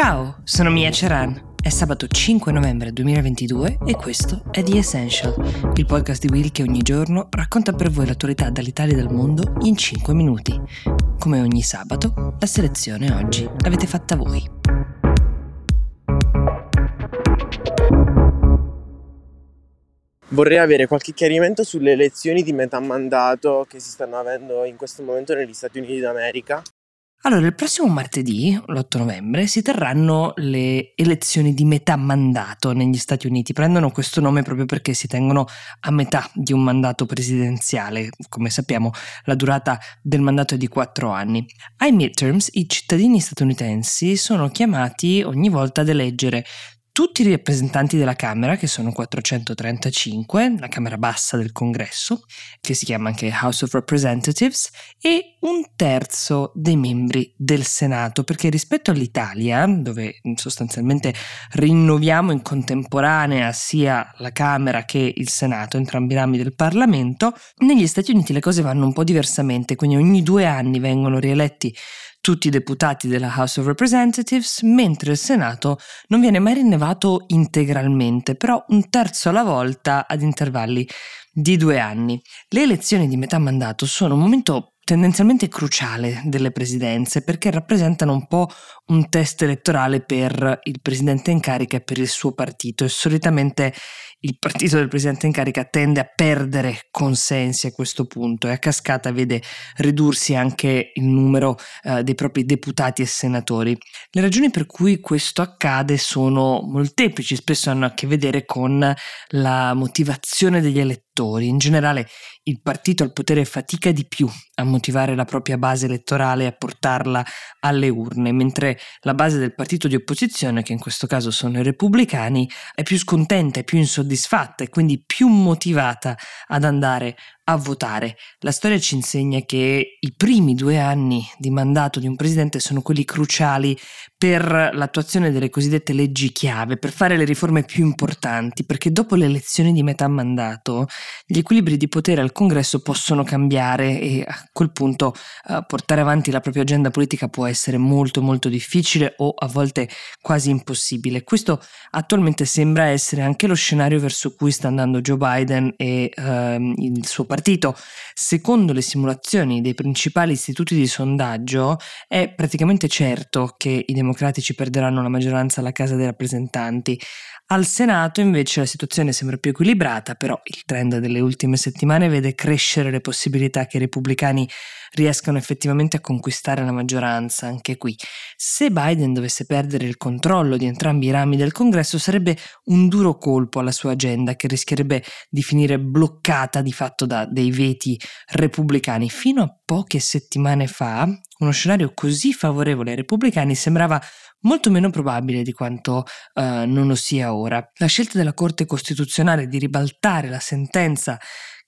Ciao, sono Mia Ceran. È sabato 5 novembre 2022 e questo è The Essential, il podcast di Will che ogni giorno racconta per voi l'attualità dall'Italia e dal mondo in 5 minuti. Come ogni sabato, la selezione oggi l'avete fatta voi. Vorrei avere qualche chiarimento sulle elezioni di metà mandato che si stanno avendo in questo momento negli Stati Uniti d'America. Allora, il prossimo martedì, l'8 novembre, si terranno le elezioni di metà mandato negli Stati Uniti. Prendono questo nome proprio perché si tengono a metà di un mandato presidenziale. Come sappiamo, la durata del mandato è di quattro anni. Ai midterms, i cittadini statunitensi sono chiamati ogni volta ad eleggere tutti i rappresentanti della Camera, che sono 435, la Camera bassa del Congresso, che si chiama anche House of Representatives, e un terzo dei membri del Senato, perché rispetto all'Italia, dove sostanzialmente rinnoviamo in contemporanea sia la Camera che il Senato, entrambi i rami del Parlamento, negli Stati Uniti le cose vanno un po' diversamente, quindi ogni due anni vengono rieletti tutti i deputati della House of Representatives, mentre il Senato non viene mai rinnovato integralmente, però un terzo alla volta ad intervalli di due anni. Le elezioni di metà mandato sono un momento tendenzialmente cruciale delle presidenze perché rappresentano un po' un test elettorale per il presidente in carica e per il suo partito e solitamente il partito del presidente in carica tende a perdere consensi a questo punto e a cascata vede ridursi anche il numero eh, dei propri deputati e senatori. Le ragioni per cui questo accade sono molteplici, spesso hanno a che vedere con la motivazione degli elettori. In generale il partito al potere fatica di più a motivare la propria base elettorale e a portarla alle urne, mentre la base del partito di opposizione, che in questo caso sono i repubblicani, è più scontenta, è più insoddisfatta e quindi più motivata ad andare a votare. La storia ci insegna che i primi due anni di mandato di un presidente sono quelli cruciali per l'attuazione delle cosiddette leggi chiave, per fare le riforme più importanti, perché dopo le elezioni di metà mandato gli equilibri di potere al congresso possono cambiare e a quel punto uh, portare avanti la propria agenda politica può essere molto molto difficile o a volte quasi impossibile. Questo attualmente sembra essere anche lo scenario verso cui sta andando Joe Biden e uh, il suo partito partito, secondo le simulazioni dei principali istituti di sondaggio, è praticamente certo che i democratici perderanno la maggioranza alla Casa dei rappresentanti. Al Senato invece la situazione sembra più equilibrata, però il trend delle ultime settimane vede crescere le possibilità che i repubblicani riescano effettivamente a conquistare la maggioranza anche qui. Se Biden dovesse perdere il controllo di entrambi i rami del Congresso sarebbe un duro colpo alla sua agenda che rischierebbe di finire bloccata di fatto da dei veti repubblicani. Fino a poche settimane fa uno scenario così favorevole ai repubblicani sembrava molto meno probabile di quanto uh, non lo sia ora. La scelta della Corte Costituzionale di ribaltare la sentenza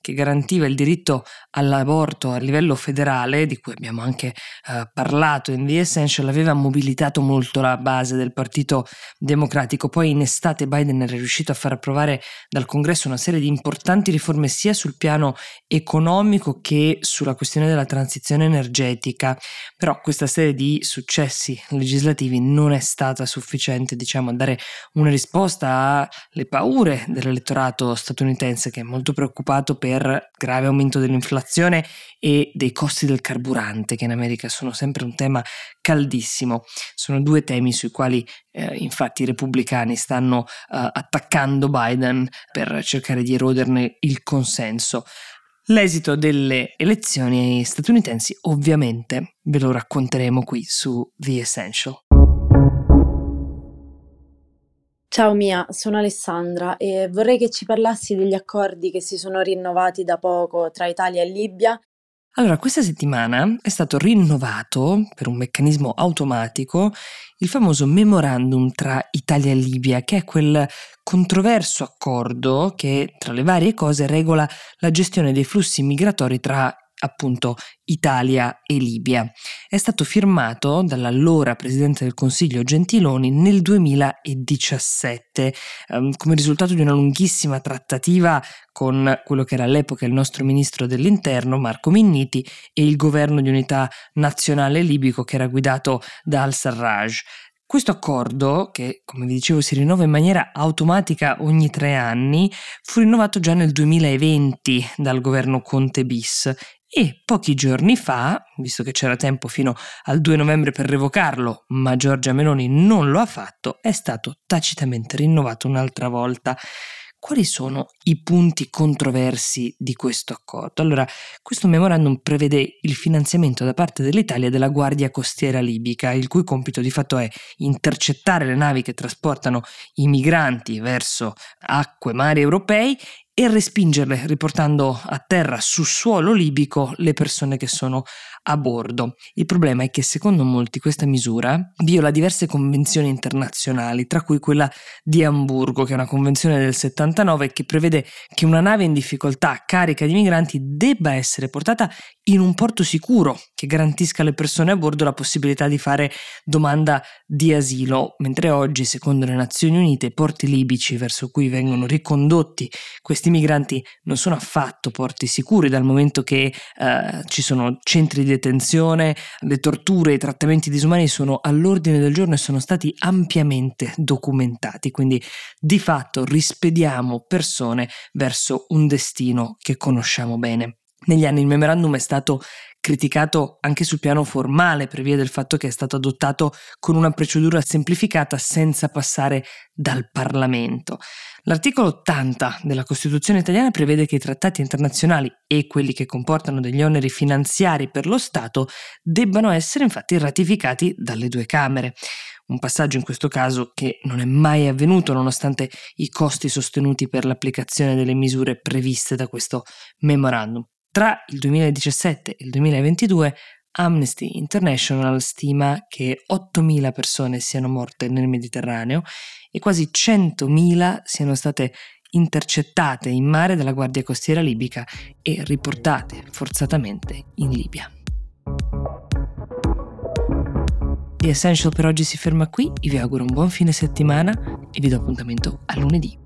che garantiva il diritto all'aborto a livello federale, di cui abbiamo anche eh, parlato in The Essential, aveva mobilitato molto la base del Partito Democratico. Poi in estate Biden era riuscito a far approvare dal Congresso una serie di importanti riforme sia sul piano economico che sulla questione della transizione energetica, però questa serie di successi legislativi non è stata sufficiente, diciamo, a dare una risposta alle paure dell'elettorato statunitense che è molto preoccupato per per grave aumento dell'inflazione e dei costi del carburante, che in America sono sempre un tema caldissimo. Sono due temi sui quali eh, infatti i repubblicani stanno eh, attaccando Biden per cercare di eroderne il consenso. L'esito delle elezioni statunitensi ovviamente ve lo racconteremo qui su The Essential. Ciao Mia, sono Alessandra e vorrei che ci parlassi degli accordi che si sono rinnovati da poco tra Italia e Libia. Allora, questa settimana è stato rinnovato per un meccanismo automatico il famoso memorandum tra Italia e Libia, che è quel controverso accordo che, tra le varie cose, regola la gestione dei flussi migratori tra appunto Italia e Libia. È stato firmato dall'allora Presidente del Consiglio Gentiloni nel 2017 ehm, come risultato di una lunghissima trattativa con quello che era all'epoca il nostro Ministro dell'Interno Marco Minniti e il governo di unità nazionale libico che era guidato da al-Sarraj. Questo accordo, che come vi dicevo si rinnova in maniera automatica ogni tre anni, fu rinnovato già nel 2020 dal governo Conte bis e pochi giorni fa, visto che c'era tempo fino al 2 novembre per revocarlo, ma Giorgia Meloni non lo ha fatto, è stato tacitamente rinnovato un'altra volta. Quali sono i punti controversi di questo accordo? Allora, questo memorandum prevede il finanziamento da parte dell'Italia della Guardia Costiera Libica, il cui compito di fatto è intercettare le navi che trasportano i migranti verso acque, mari europei e respingerle, riportando a terra su suolo libico le persone che sono a bordo. Il problema è che secondo molti questa misura viola diverse convenzioni internazionali, tra cui quella di Amburgo, che è una convenzione del 79 che prevede che una nave in difficoltà carica di migranti debba essere portata in un porto sicuro che garantisca alle persone a bordo la possibilità di fare domanda di asilo, mentre oggi, secondo le Nazioni Unite, i porti libici verso cui vengono ricondotti questi migranti non sono affatto porti sicuri dal momento che eh, ci sono centri di detenzione, le torture, i trattamenti disumani sono all'ordine del giorno e sono stati ampiamente documentati, quindi di fatto rispediamo persone verso un destino che conosciamo bene. Negli anni il memorandum è stato criticato anche sul piano formale per via del fatto che è stato adottato con una procedura semplificata senza passare dal Parlamento. L'articolo 80 della Costituzione italiana prevede che i trattati internazionali e quelli che comportano degli oneri finanziari per lo Stato debbano essere infatti ratificati dalle due Camere. Un passaggio in questo caso che non è mai avvenuto nonostante i costi sostenuti per l'applicazione delle misure previste da questo memorandum. Tra il 2017 e il 2022 Amnesty International stima che 8.000 persone siano morte nel Mediterraneo e quasi 100.000 siano state intercettate in mare dalla Guardia Costiera libica e riportate forzatamente in Libia. The Essential per oggi si ferma qui, vi auguro un buon fine settimana e vi do appuntamento a lunedì.